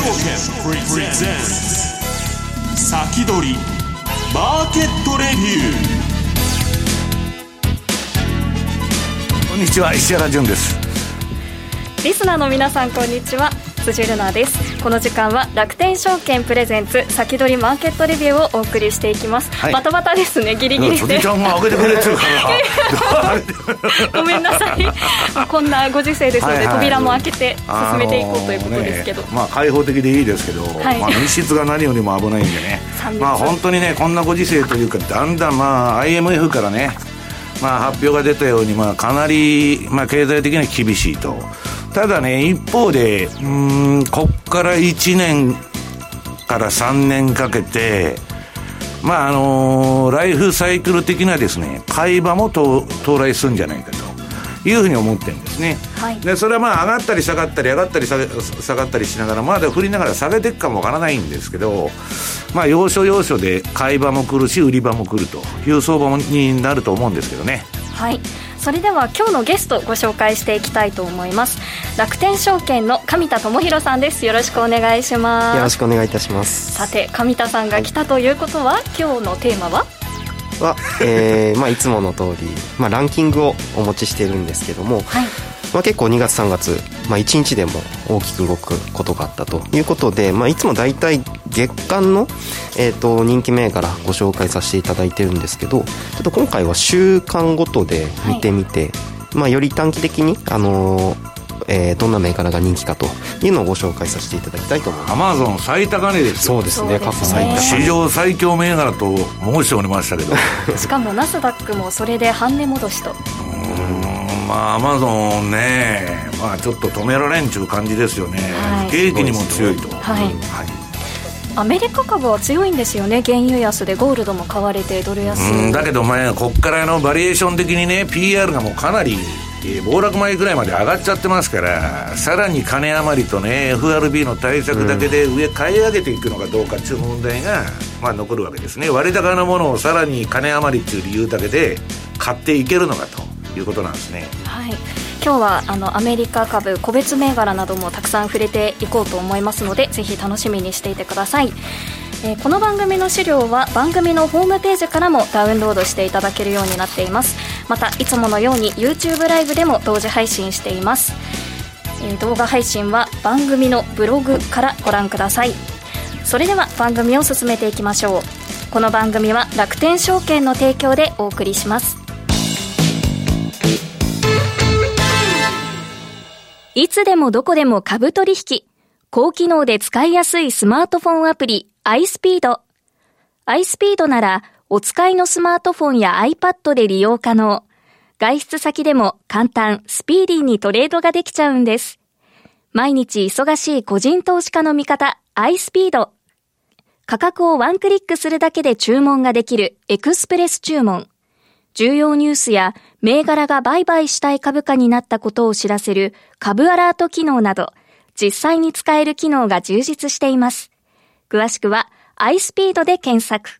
証券プレゼンツ。先取りマーケットレビュー。こんにちは石原潤です。リスナーの皆さんこんにちは辻るなです。この時間は楽天証券プレゼンツ先取りマーケットレビューをお送りしていきます、はい、バタバタですねギリギリで。ちゃんが開けてくれてるから。ごめんなさい。こんなご時世ですので、はいはい、扉も開けて進めていこうということですけど、ね、まあ開放的でいいですけど、はい、まあ密室が何よりも危ないんでね。まあ本当にねこんなご時世というかだんだんまあ IMF からねまあ発表が出たようにまあかなりまあ経済的には厳しいと。ただね、一方で、うん、こっから1年から3年かけて、まあ、あのー、ライフサイクル的なですね、買い場も到来するんじゃないかと。いうふうに思ってるんですね。はい、で、それはまあ、上がったり下がったり、上がったり下がったりしながら、まだ振りながら下げていくかもわからないんですけど、まあ、要所要所で買い場も来るし、売り場も来るという相場になると思うんですけどね。はい。それでは今日のゲストご紹介していきたいと思います楽天証券の上田智博さんですよろしくお願いしますよろしくお願いいたしますさて上田さんが来たということは、はい、今日のテーマは？は、えーまあ、いつもの通り、まあ、ランキングをお持ちしているんですけども、はい。まあ、結構2月3月、まあ、1日でも大きく動くことがあったということで、まあ、いつも大体月間の、えー、と人気銘柄ご紹介させていただいてるんですけどちょっと今回は週間ごとで見てみて、はい、まあ、より短期的に、あのーえー、どんな銘柄が人気かというのをご紹介させていただきたいと思います。アマゾン最高値ですそうですね過去最高史上最強銘柄と申しておりましたけど。しかもナスダックもそれで半値戻しと。まあアマゾンね、まあ、ちょっと止められんちゅう感じですよね、はい、景気にも強いと、はい、はい。アメリカ株は強いんですよね。原油安でゴールドも買われてドル安。うんだけど前こっからのバリエーション的にね PR がもうかなり暴落前ぐらいまで上がっちゃってますからさらに金余りとね FRB の対策だけで上買い上げていくのかどうかっていう問題が、まあ、残るわけですね。割高なものをさらに金余りっていう理由だけで買っていけるのかということなんですね。はい。今日はあのアメリカ株個別銘柄などもたくさん触れていこうと思いますのでぜひ楽しみにしていてください、えー、この番組の資料は番組のホームページからもダウンロードしていただけるようになっていますまたいつものように YouTube ライブでも同時配信しています、え、動画配信は番組のブログからご覧くださいそれでは番組を進めていきましょうこの番組は楽天証券の提供でお送りしますいつでもどこでも株取引。高機能で使いやすいスマートフォンアプリ iSpeed。iSpeed ならお使いのスマートフォンや iPad で利用可能。外出先でも簡単、スピーディーにトレードができちゃうんです。毎日忙しい個人投資家の味方 iSpeed。価格をワンクリックするだけで注文ができるエクスプレス注文。重要ニュースや銘柄が売買したい株価になったことを知らせる株アラート機能など、実際に使える機能が充実しています。詳しくは iSpeed で検索。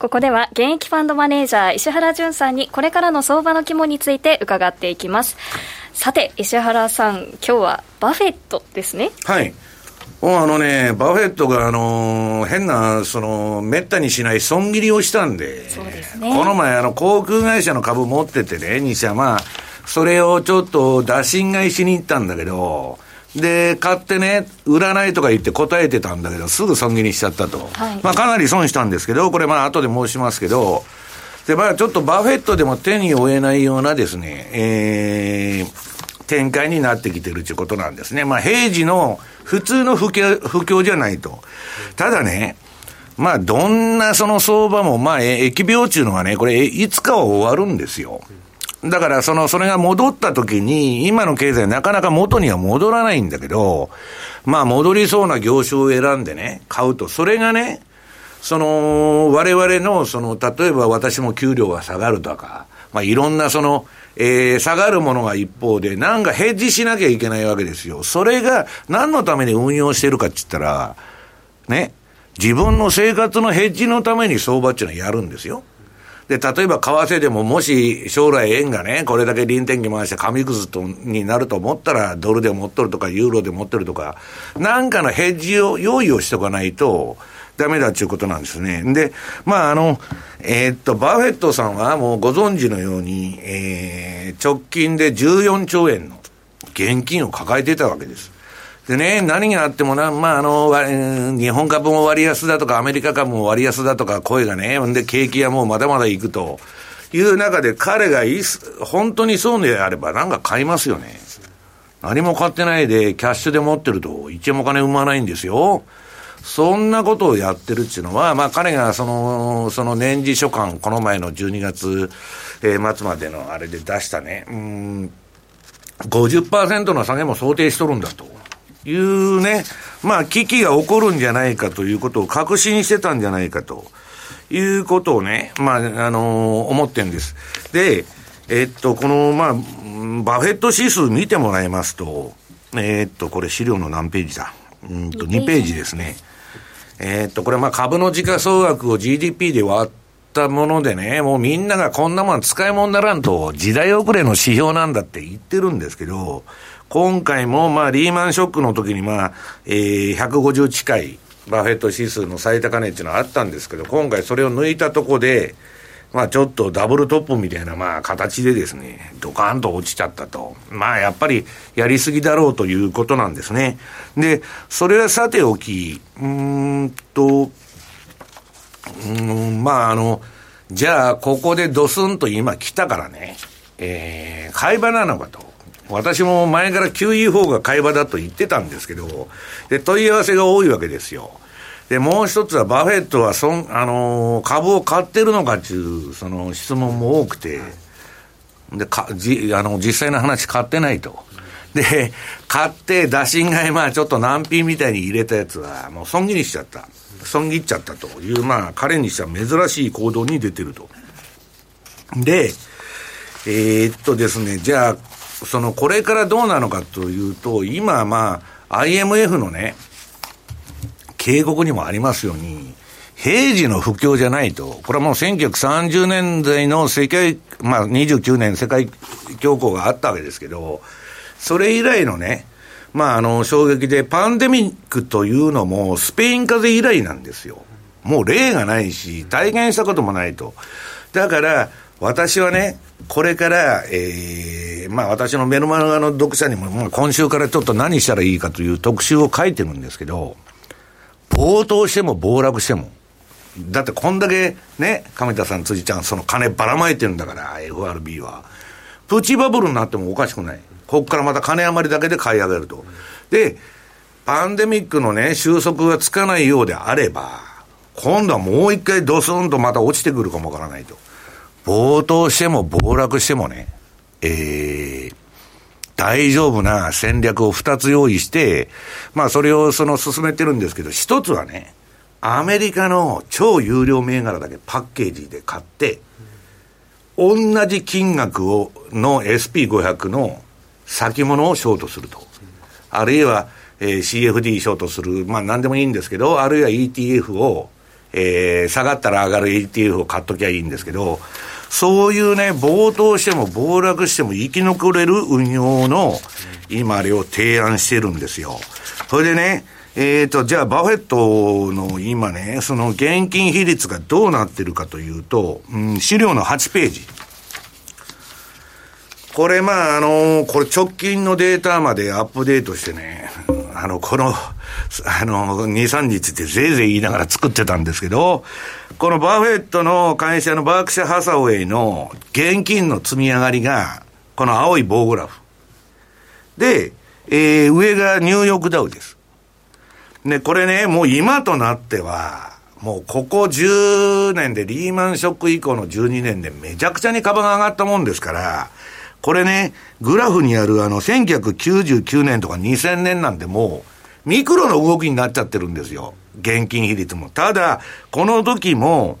ここでは現役ファンドマネージャー石原淳さんにこれからの相場の肝について伺っていきます。さて石原さん今日はバフェットですね。はい。あのね、バフェットが、あのー、変な、その、めったにしない損切りをしたんで、そうですね。この前、あの、航空会社の株持っててね、に社、まあ、それをちょっと打診買いしに行ったんだけど、で、買ってね、売らないとか言って答えてたんだけど、すぐ損切りしちゃったと。はい、まあかなり損したんですけど、これまあ後で申しますけど、で、まあちょっとバフェットでも手に負えないようなですね、えー、展開になってきてるということなんですね。まあ平時の普通の不況不況じゃないと。ただね、まあどんなその相場も、まあ疫病中のはね、これいつかは終わるんですよ。だから、その、それが戻った時に、今の経済なかなか元には戻らないんだけど、まあ、戻りそうな業種を選んでね、買うと、それがね、その、我々の、その、例えば私も給料が下がるとか、まあ、いろんなその、えー、下がるものが一方で、なんかヘッジしなきゃいけないわけですよ。それが何のために運用してるかって言ったら、ね、自分の生活のヘッジのために相場っていうのはやるんですよ。で、例えば為替でももし将来円がね、これだけ臨転機回して紙くずとになると思ったら、ドルで持っとるとか、ユーロで持ってるとか、なんかのヘッジを用意をしておかないと、ダメだっていうことなんですね。で、まあ、あの、えー、っと、バフェットさんはもうご存知のように、えー、直近で14兆円の現金を抱えていたわけです。でね、何があってもな、まあ、あの、日本株も割安だとか、アメリカ株も割安だとか、声がね、んで、景気はもうまだまだ行くという中で、彼がい本当にそうであれば、なんか買いますよね。何も買ってないで、キャッシュで持ってると、1円も金生まないんですよ。そんなことをやってるっていうのは、まあ彼がその、その年次書簡、この前の12月、えー、末までのあれで出したね、うん、50%の下げも想定しとるんだと。いうね、まあ危機が起こるんじゃないかということを確信してたんじゃないかということをね、まあ、あのー、思ってんです。で、えっと、この、まあ、バフェット指数見てもらいますと、えっと、これ資料の何ページだうんと、2ページですね。えー、っと、これまあ株の時価総額を GDP で割ったものでね、もうみんながこんなもん使い物にならんと、時代遅れの指標なんだって言ってるんですけど、今回もまあリーマンショックの時にまあ、えー、150近いバフェット指数の最高値っていうのはあったんですけど、今回それを抜いたとこで、まあちょっとダブルトップみたいなまあ形でですね、ドカーンと落ちちゃったと。まあやっぱりやりすぎだろうということなんですね。で、それはさておき、うーんと、うんまああの、じゃあここでドスンと今来たからね、えー、買い場なのかと。私も前から QE4 が買い場だと言ってたんですけど、で、問い合わせが多いわけですよ。で、もう一つはバフェットはそん、あのー、株を買ってるのかっていう、その質問も多くて、で、か、じ、あの、実際の話買ってないと。で、買って打診買い、まあちょっと難品みたいに入れたやつは、もう損切りしちゃった。損切っちゃったという、まあ彼にしては珍しい行動に出てると。で、えー、っとですね、じゃあ、その、これからどうなのかというと、今まあ、IMF のね、警告にもありますように、平時の不況じゃないと、これはもう1930年代の世界、まあ29年世界恐慌があったわけですけど、それ以来のね、まああの衝撃でパンデミックというのもスペイン風邪以来なんですよ。もう例がないし、体験したこともないと。だから、私はね、これから、ええー、まあ私のメルマガの読者にも、まあ、今週からちょっと何したらいいかという特集を書いてるんですけど、暴騰しても暴落しても、だってこんだけね、亀田さん、辻ちゃん、その金ばらまいてるんだから、FRB は。プチバブルになってもおかしくない。ここからまた金余りだけで買い上げると。で、パンデミックのね、収束がつかないようであれば、今度はもう一回ドスンとまた落ちてくるかもわからないと。暴騰しても暴落してもね、えー、大丈夫な戦略を2つ用意して、まあそれをその進めてるんですけど、一つはね、アメリカの超有料銘柄だけパッケージで買って、同じ金額をの SP500 の先物をショートすると。あるいは、えー、CFD ショートする、まあ何でもいいんですけど、あるいは ETF を、えー、下がったら上がる ETF を買っときゃいいんですけど、そういうね、暴騰しても暴落しても生き残れる運用の、今あれを提案してるんですよ。それでね、えっ、ー、と、じゃあ、バフェットの今ね、その現金比率がどうなってるかというと、うん、資料の8ページ。これ、まあ、あの、これ直近のデータまでアップデートしてね、あの、この、あの、2、3日ってぜいぜい言いながら作ってたんですけど、このバフェットの会社のバークシャ・ハサウェイの現金の積み上がりが、この青い棒グラフ。で、えー、上がニューヨークダウです。で、これね、もう今となっては、もうここ10年でリーマンショック以降の12年でめちゃくちゃに株が上がったもんですから、これね、グラフにあるあの1999年とか2000年なんでもうミクロの動きになっちゃってるんですよ。現金比率も。ただ、この時も、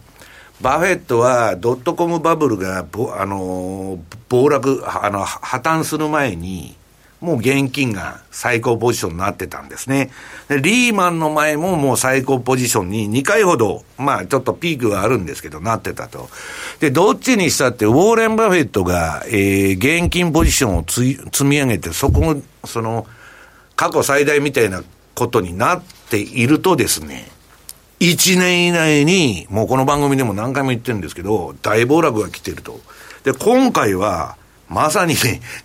バフェットはドットコムバブルが、あの、暴落、あの、破綻する前に、もう現金が最高ポジションになってたんですね。でリーマンの前ももう最高ポジションに2回ほど、まあちょっとピークがあるんですけど、なってたと。で、どっちにしたってウォーレン・バフェットが、えー、現金ポジションを積み上げて、そこも、その、過去最大みたいなことになっているとですね、1年以内に、もうこの番組でも何回も言ってるんですけど、大暴落が来てると。で、今回は、まさに、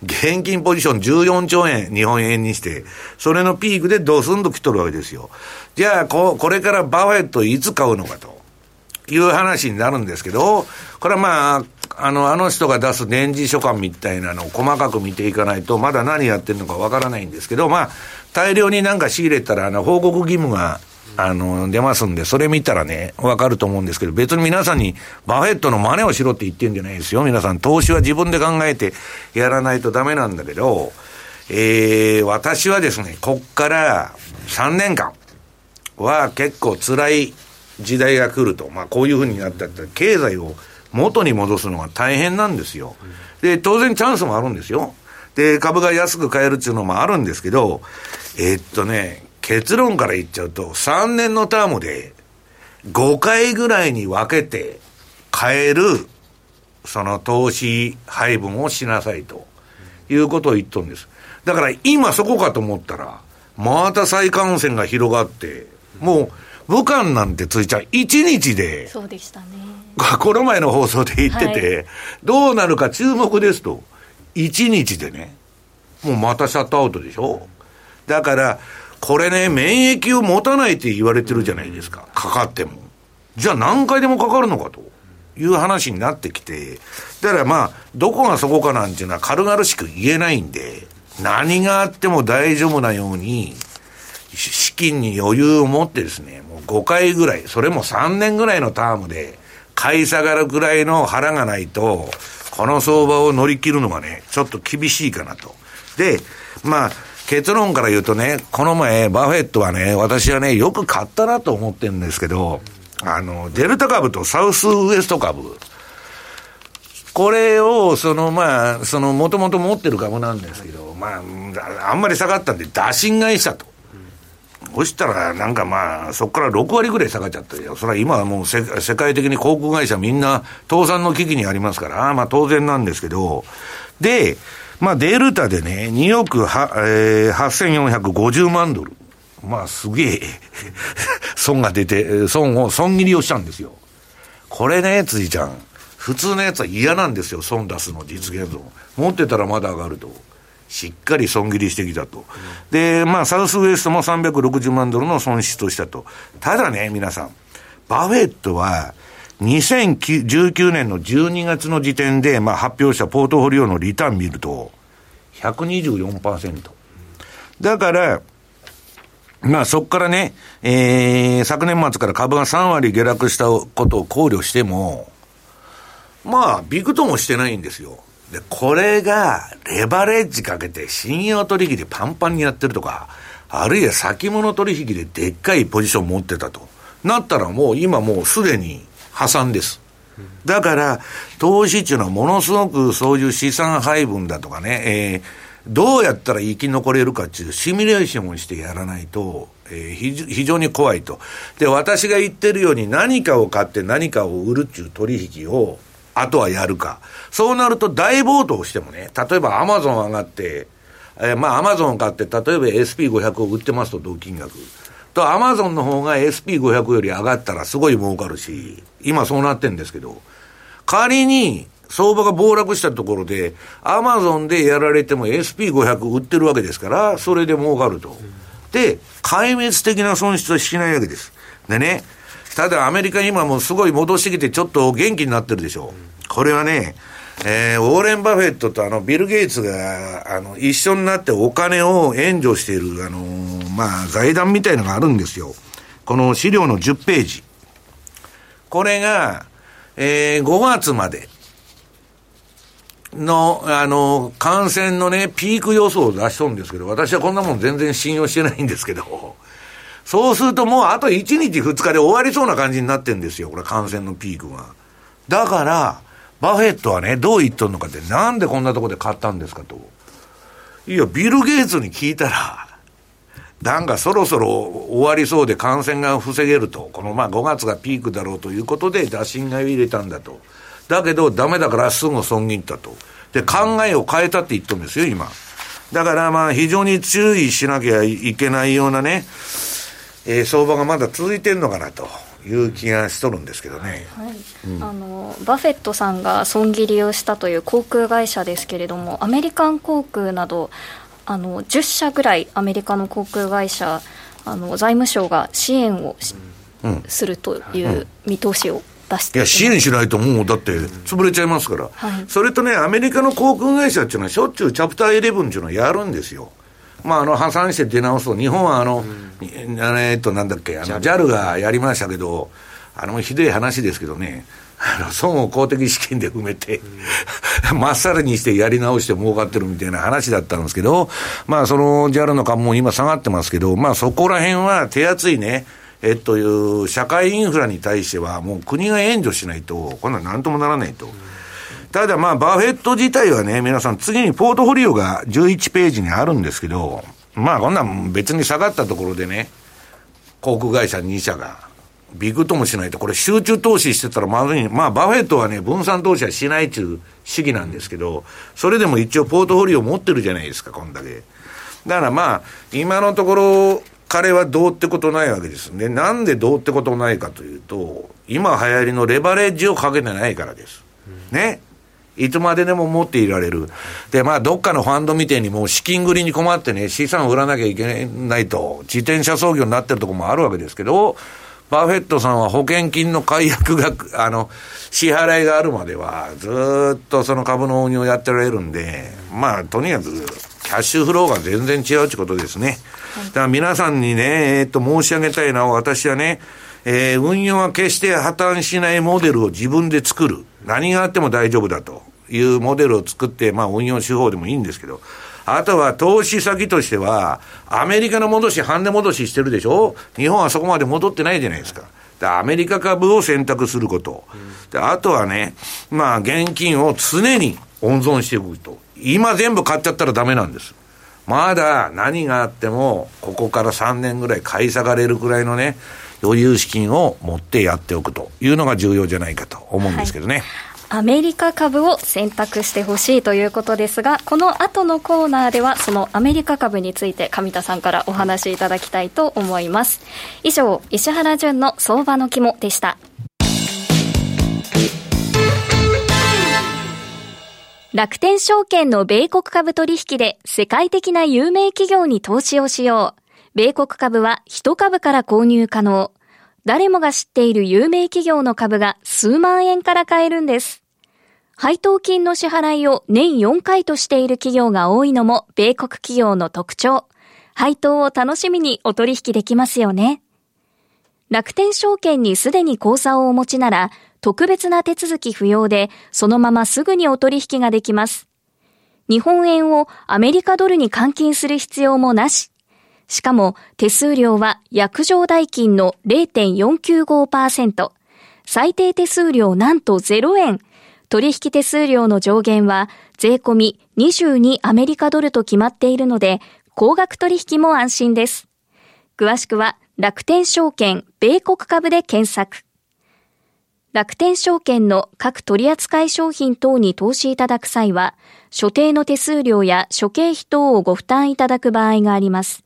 現金ポジション14兆円、日本円にして、それのピークでドスンと来とるわけですよ。じゃあ、こ、これからバフェットいつ買うのかと。いう話になるんですけど、これはまあ、あの、あの人が出す年次書簡みたいなのを細かく見ていかないと、まだ何やってるのかわからないんですけど、まあ、大量になんか仕入れたら、あの、報告義務があの、出ますんで、それ見たらね、わかると思うんですけど、別に皆さんにバフェットの真似をしろって言ってんじゃないですよ。皆さん、投資は自分で考えてやらないとダメなんだけど、えー、私はですね、こっから3年間は結構辛い時代が来ると。まあ、こういうふうになったって、経済を元に戻すのが大変なんですよ。で、当然チャンスもあるんですよ。で、株が安く買えるっていうのもあるんですけど、えー、っとね、結論から言っちゃうと、3年のタームで5回ぐらいに分けて変える、その投資配分をしなさいということを言っとるんです。だから今そこかと思ったら、また再感染が広がって、もう武漢なんてついちゃう、1日で、そうでしたね。この前の放送で言ってて、はい、どうなるか注目ですと、1日でね、もうまたシャットアウトでしょ。だから、これね、免疫を持たないって言われてるじゃないですか。かかっても。じゃあ何回でもかかるのかという話になってきて、だからまあ、どこがそこかなんていうのは軽々しく言えないんで、何があっても大丈夫なように、資金に余裕を持ってですね、もう5回ぐらい、それも3年ぐらいのタームで、買い下がるぐらいの腹がないと、この相場を乗り切るのがね、ちょっと厳しいかなと。で、まあ、結論から言うとね、この前、バフェットはね、私はね、よく買ったなと思ってるんですけど、あの、デルタ株とサウスウエスト株、これを、その、まあ、その、もともと持ってる株なんですけど、まあ、あんまり下がったんで、打診買いしたと。そしたら、なんかまあ、そこから6割ぐらい下がっちゃったよ。それは今はもう世界的に航空会社みんな倒産の危機にありますから、まあ当然なんですけど、で、まあ、デルタでね、2億は、えー、8450万ドル。まあ、すげえ 損が出て、損を、損切りをしたんですよ。これね、辻ちゃん。普通のやつは嫌なんですよ、損出すの、実現損。持ってたらまだ上がると。しっかり損切りしてきたと。で、まあ、サウスウエストも360万ドルの損失をしたと。ただね、皆さん。バフェットは、2019年の12月の時点で、まあ、発表したポートフォリオのリターン見ると、124%。だから、まあそこからね、えー、昨年末から株が3割下落したことを考慮しても、まあ、ビクともしてないんですよ。で、これが、レバレッジかけて信用取引でパンパンにやってるとか、あるいは先物取引ででっかいポジション持ってたと。なったらもう今もうすでに破産です。だから、投資っていうのはものすごくそういう資産配分だとかね、えー、どうやったら生き残れるかっていうシミュレーションをしてやらないと、えー、非常に怖いと。で、私が言ってるように何かを買って何かを売るっていう取引を、あとはやるか。そうなると大暴騰してもね、例えばアマゾン上がって、えー、まあアマゾンを買って、例えば SP500 を売ってますと同金額。と、アマゾンの方が SP500 より上がったらすごい儲かるし、今そうなってんですけど、仮に相場が暴落したところで、アマゾンでやられても SP500 売ってるわけですから、それで儲かると。って壊滅的な損失はしないわけです。でね、ただアメリカ今もすごい戻してきてちょっと元気になってるでしょう。これはね、えー、ウォーレン・バフェットとあのビル・ゲイツがあの一緒になってお金を援助している、あのー、まあ、財団みたいのがあるんですよ。この資料の10ページ。これが、えー、5月までの、あの、感染のね、ピーク予想を出しとるんですけど、私はこんなもん全然信用してないんですけど、そうするともうあと1日2日で終わりそうな感じになってんですよ、これ感染のピークが。だから、バフェットはね、どう言っとんのかって、なんでこんなとこで買ったんですかと。いや、ビル・ゲイツに聞いたら、なんかそろそろ終わりそうで感染が防げると。このまあ5月がピークだろうということで打診が入れたんだと。だけどダメだからすぐ損切ったと。で、考えを変えたって言ったんですよ、今。だからまあ非常に注意しなきゃいけないようなね、えー、相場がまだ続いてるのかなと。いう気がしとるんですけどね、はい。うん、あのバフェットさんが損切りをしたという航空会社ですけれどもアメリカン航空などあの10社ぐらいアメリカの航空会社あの財務省が支援を、うん、するという見通しを出していや支援しないともうだって潰れちゃいますから、はい、それとねアメリカの航空会社っていうのはしょっちゅうチャプター11っていうのをやるんですよまあ、あの破産して出直すと、日本はあの、うん、えっと、なんだっけ、あの JAL がやりましたけど、あのひどい話ですけどね、あの損を公的資金で埋めて、まっさらにしてやり直して儲かってるみたいな話だったんですけど、まあその JAL の株も今下がってますけど、まあそこら辺は手厚いね、えっという社会インフラに対してはもう国が援助しないと、こんなんなんともならないと。ただまあバフェット自体はね、皆さん次にポートフォリオが11ページにあるんですけど、まあこんなん別に下がったところでね、航空会社2社が、ビクともしないと、これ集中投資してたらまずい。まあ、バフェットはね、分散投資はしないっていう主義なんですけど、それでも一応ポートフォリオ持ってるじゃないですか、こんだけ。だからまあ、今のところ、彼はどうってことないわけですね。なんでどうってことないかというと、今流行りのレバレッジをかけてないからです。ね。いつまででも持っていられる。で、まあ、どっかのファンドみたいにもう資金繰りに困ってね、資産を売らなきゃいけないと、自転車操業になってるところもあるわけですけど、バフェットさんは保険金の解約が、あの、支払いがあるまでは、ずっとその株の運用をやってられるんで、まあ、とにかく、キャッシュフローが全然違うってことですね。だから皆さんにね、えー、っと、申し上げたいのは、私はね、えー、運用は決して破綻しないモデルを自分で作る。何があっても大丈夫だというモデルを作って、まあ、運用手法でもいいんですけど、あとは投資先としては、アメリカの戻し、半値戻ししてるでしょ？日本はそこまで戻ってないじゃないですか。アメリカ株を選択すること。であとはね、まあ、現金を常に温存していくと。今全部買っちゃったらダメなんです。まだ何があっても、ここから3年ぐらい買い下がれるくらいのね、余裕資金を持ってやっておくというのが重要じゃないかと思うんですけどね。はいアメリカ株を選択してほしいということですが、この後のコーナーでは、そのアメリカ株について上田さんからお話しいただきたいと思います。以上、石原淳の相場の肝でした。楽天証券の米国株取引で世界的な有名企業に投資をしよう。米国株は1株から購入可能。誰もが知っている有名企業の株が数万円から買えるんです。配当金の支払いを年4回としている企業が多いのも米国企業の特徴。配当を楽しみにお取引できますよね。楽天証券にすでに口座をお持ちなら、特別な手続き不要で、そのまますぐにお取引ができます。日本円をアメリカドルに換金する必要もなし。しかも手数料は約定代金の0.495%、最低手数料なんと0円、取引手数料の上限は税込み22アメリカドルと決まっているので、高額取引も安心です。詳しくは楽天証券米国株で検索。楽天証券の各取扱商品等に投資いただく際は、所定の手数料や諸経費等をご負担いただく場合があります。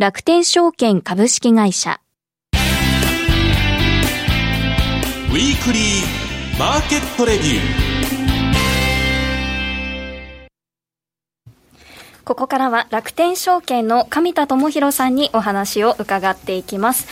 楽天証券株式会社ウィークリーマーケットレビューここからは楽天証券の上田智博さんにお話を伺っていきます。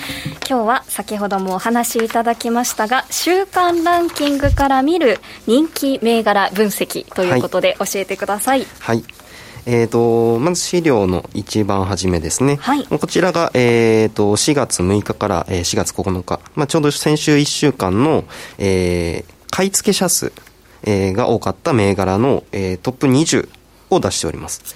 今日は先ほどもお話しいただきましたが、週間ランキングから見る人気銘柄分析ということで教えてください。はい、はいえーと、まず資料の一番初めですね、はい、こちらが、えーと、4月6日から4月9日、まあ、ちょうど先週1週間の、えー、買い付け者数、えー、が多かった銘柄の、えー、トップ20を出しております。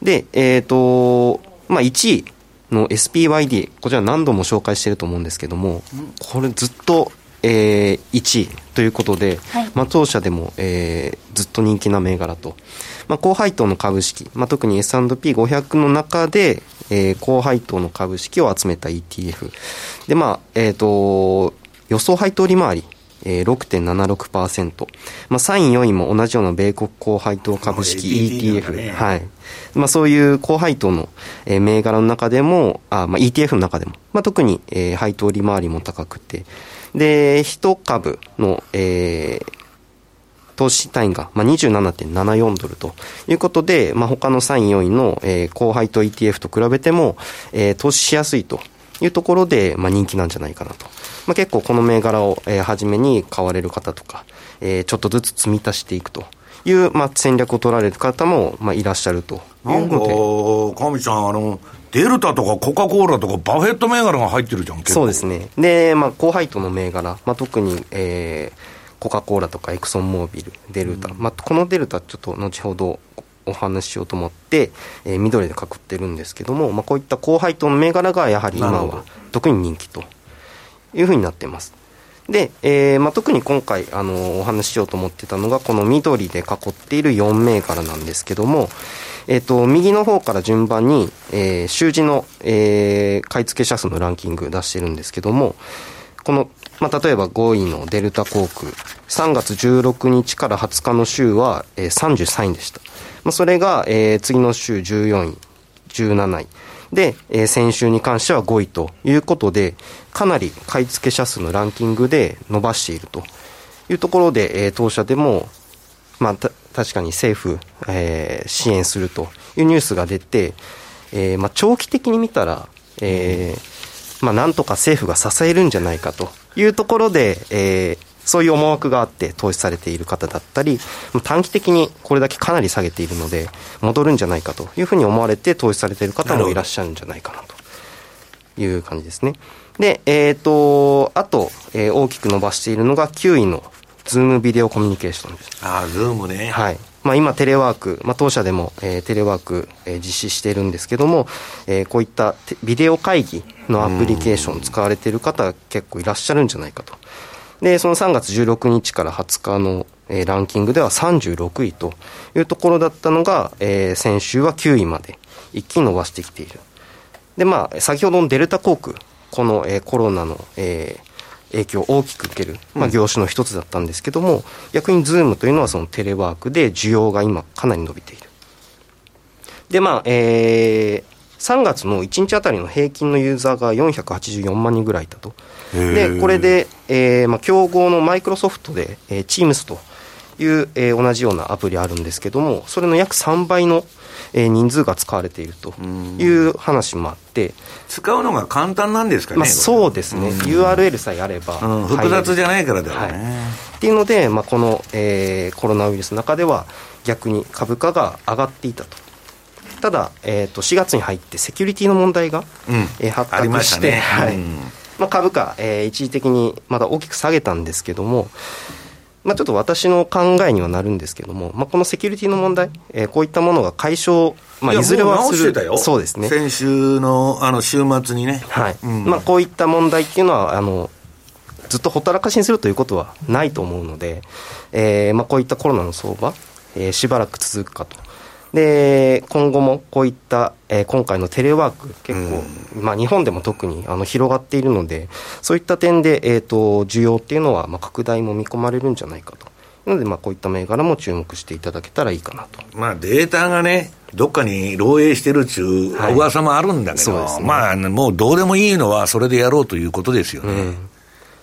で、えっ、ー、と、まあ、1位の SPYD、こちら何度も紹介していると思うんですけども、これずっと、えー、1位ということで、はい、まあ、当社でも、えー、ずっと人気な銘柄と。まあ、高配当の株式、まあ、特に S&P500 の中で、えー、高配当の株式を集めた ETF。で、まあ、えっ、ー、と、予想配当利回り、えー、6.76%。まあ、3位、4位も同じような米国高配当株式 ETF。ね、はい。まあ、そういう高配当の、えー、銘柄の中でも、あまあ、ETF の中でも、まあ、特に、えー、配当利回りも高くて、で、一株の、えー、投資単位が、まあ、27.74ドルということで、まあ、他の3位、4位の、えー、高配当 ETF と比べても、えー、投資しやすいというところで、まあ、人気なんじゃないかなと。まあ、結構この銘柄を、えー、初めに買われる方とか、えー、ちょっとずつ積み足していくという、まあ、戦略を取られる方も、まあ、いらっしゃるとなんか、神ちゃん、あの、デルタとかコカ・コーラとかバフェット銘柄が入ってるじゃん、そうですね。で、まあ、高配当の銘柄、まあ、特に、えー、コカ・コーラとかエクソンモービル、デルタ、うん、まあ、このデルタ、ちょっと後ほどお話ししようと思って、えー、緑で囲ってるんですけども、まあ、こういった高配当の銘柄がやはり今は特に人気というふうになってます。で、えーまあ、特に今回あのお話ししようと思ってたのがこの緑で囲っている4銘柄なんですけども、えっ、ー、と、右の方から順番に、えー、習字の、えー、買い付け者数のランキング出してるんですけども、この、まあ、例えば5位のデルタ航空、3月16日から20日の週は、えー、33位でした。まあ、それが、えー、次の週14位、17位。で、えー、先週に関しては5位ということで、かなり買い付け者数のランキングで伸ばしているというところで、えー、当社でも、まあ、確かに政府、えー、支援するというニュースが出て、えーまあ、長期的に見たら、えーまあ、なんとか政府が支えるんじゃないかというところで、えー、そういう思惑があって投資されている方だったり、短期的にこれだけかなり下げているので、戻るんじゃないかというふうに思われて投資されている方もいらっしゃるんじゃないかなという感じですね。で、えっ、ー、と、あと、えー、大きく伸ばしているのが9位のズームビデオコミュニケーションです。ああ、ズームね。はい。まあ、今、テレワーク、まあ、当社でも、えー、テレワーク、えー、実施しているんですけども、えー、こういったビデオ会議のアプリケーション使われている方、結構いらっしゃるんじゃないかと。で、その3月16日から20日の、えー、ランキングでは36位というところだったのが、えー、先週は9位まで一気に伸ばしてきている。で、まあ、先ほどのデルタ航空、この、えー、コロナの、えー、影響を大きく受ける、まあ、業種の一つだったんですけども、うん、逆にズームというのはそのテレワークで需要が今かなり伸びている。で、まあ、えー、3月の1日あたりの平均のユーザーが484万人ぐらいいたと。で、これで、えー、まあ、競合のマイクロソフトで、えー、Teams という、えー、同じようなアプリあるんですけども、それの約3倍の、えー、人数が使われているという話もあって、使うのが簡単なんですかね、まあ、そうですね、URL さえあれば、うん、複雑じゃないからだよね。はい、っていうので、まあ、この、えー、コロナウイルスの中では、逆に株価が上がっていたと。ただ、えーと、4月に入ってセキュリティの問題が、うん、えー、発覚して、ね、はい、まあ、株価、えー、一時的にまだ大きく下げたんですけども、まあ、ちょっと私の考えにはなるんですけども、まあ、このセキュリティの問題、えー、こういったものが解消、まあ、いずれはする。そうですね。先週のあの週末にね、はい、うん、まあ、こういった問題っていうのはあのずっとほったらかしにするということはないと思うので、えーまあ、こういったコロナの相場、えー、しばらく続くかと。で今後もこういった、えー、今回のテレワーク結構、うん、まあ、日本でも特にあの広がっているのでそういった点で、えーと、需要っていうのは、まあ、拡大も見込まれるんじゃないかと。なので、まあ、こういった銘柄も注目していただけたらいいかなと、まあ、データがねどっかに漏洩してるっちゅう噂もあるんだけど、はいね、まあ、もうどうでもいいのはそれでやろうということですよね。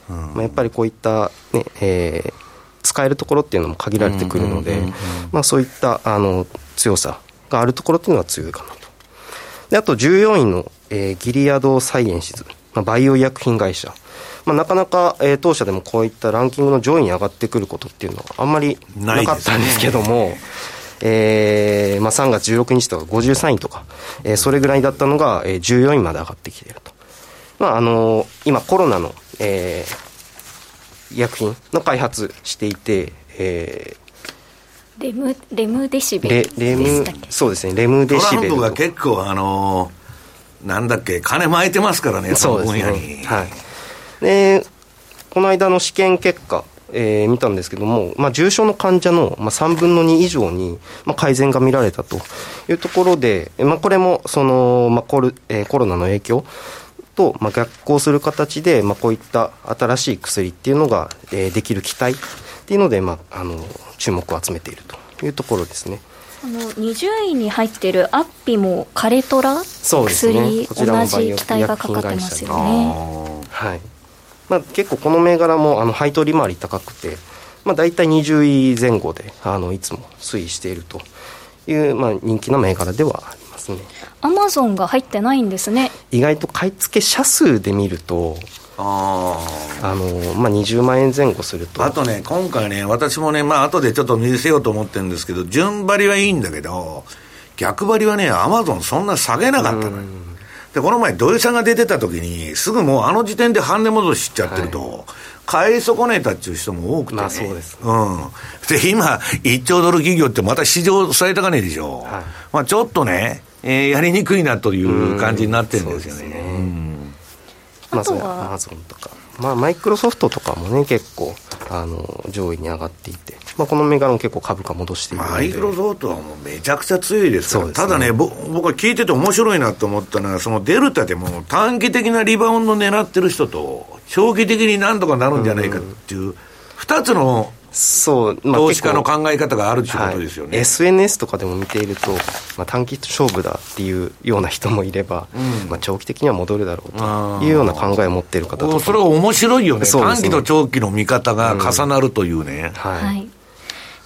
うん、まあ、やっぱりこういったね、えー、使えるところっていうのも限られてくるので、まあ、そういったあの強さがあるところっていうのは強いかなと。であと14位の、えー、ギリアドサイエンシズ、まあ、バイオ医薬品会社。まあ、なかなか、えー、当社でもこういったランキングの上位に上がってくることっていうのはあんまりなかったんですけども、ね えーまあ、3月16日とか53位とか、えー、それぐらいだったのが、えー、14位まで上がってきていると。まああのー、今コロナの、えー、医薬品の開発していて、えレムレムデシベルレムそうですねレムデシベルトランプが結構あのー、なんだっけ金巻いてますからねその分野に、ね、はい。でこの間の試験結果えー、見たんですけども、まあ、重症の患者の、まあ、3分の2以上に、まあ、改善が見られたというところで、まあ、これもその、まあコルえー、コロナの影響と、まあ、逆行する形で、まあ、こういった新しい薬っていうのが、えー、できる期待っていうので、まあ、あの注目を集めているというところですね。あの20位に入っているアッピもカレトラそうですね同じ期待がかかってますよね。はいまあ、結構この銘柄もあの配当利回り高くて、まあ、大体20位前後であのいつも推移しているという、まあ、人気の銘柄ではありますねアマゾンが入ってないんですね。意外と買い付け者数で見るとああのまあ、20万円前後すると。あとね今回ね私もねまあ後でちょっと見せようと思ってるんですけど順張りはいいんだけど逆張りはねアマゾンそんな下げなかったのよ。でこの前土井さんが出てた時にすぐもうあの時点で半値戻ししちゃってると、はい、買い損ねたっていう人も多くて、ね、まあそうです、うん、で今1兆ドル企業ってまた市場最高値でしょ、はい、まあちょっとね、えー、やりにくいなという感じになってるんですよね、うん。まずはアマゾンとか、まあ、マイクロソフトとかもね結構あの上位に上がっていて、まあ、この銘柄も結構株価戻しているマイクロソフトはもうめちゃくちゃ強いですから、ね、ただね僕は聞いてて面白いなと思ったのはそのデルタでも短期的なリバウンド狙ってる人と長期的になんとかなるんじゃないかっていう2つのそう、まあ、投資家の考え方があるということですよね、はい、SNS とかでも見ていると、まあ、短期勝負だっていうような人もいれば、うん、まあ、長期的には戻るだろうというような考えを持っている方とかそれは面白いよね、ね。短期と長期の見方が重なるというね。うん、はい、はい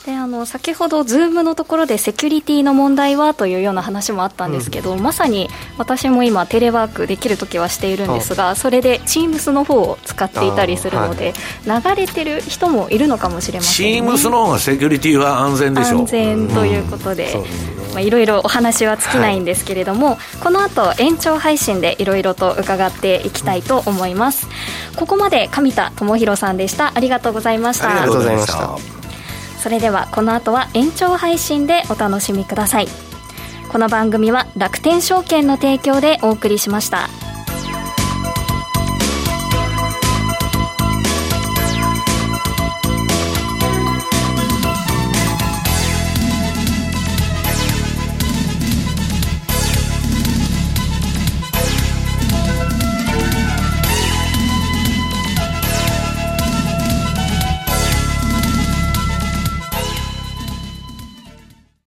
であの先ほど、ズームのところでセキュリティの問題はというような話もあったんですけど、うん、まさに私も今、テレワークできるときはしているんですが、それで Teams の方を使っていたりするので、はい、流れてる人もいるのかもしれません、ね、Teams の方がセキュリティは安全でしょ安全ということで、まあ、いろいろお話は尽きないんですけれども、はい、この後延長配信でいろいろと伺っていきたいと思います。ここまで上田智博さんでした。ありがとうございました。ありがとうございました。それではこの後は延長配信でお楽しみくださいこの番組は楽天証券の提供でお送りしました。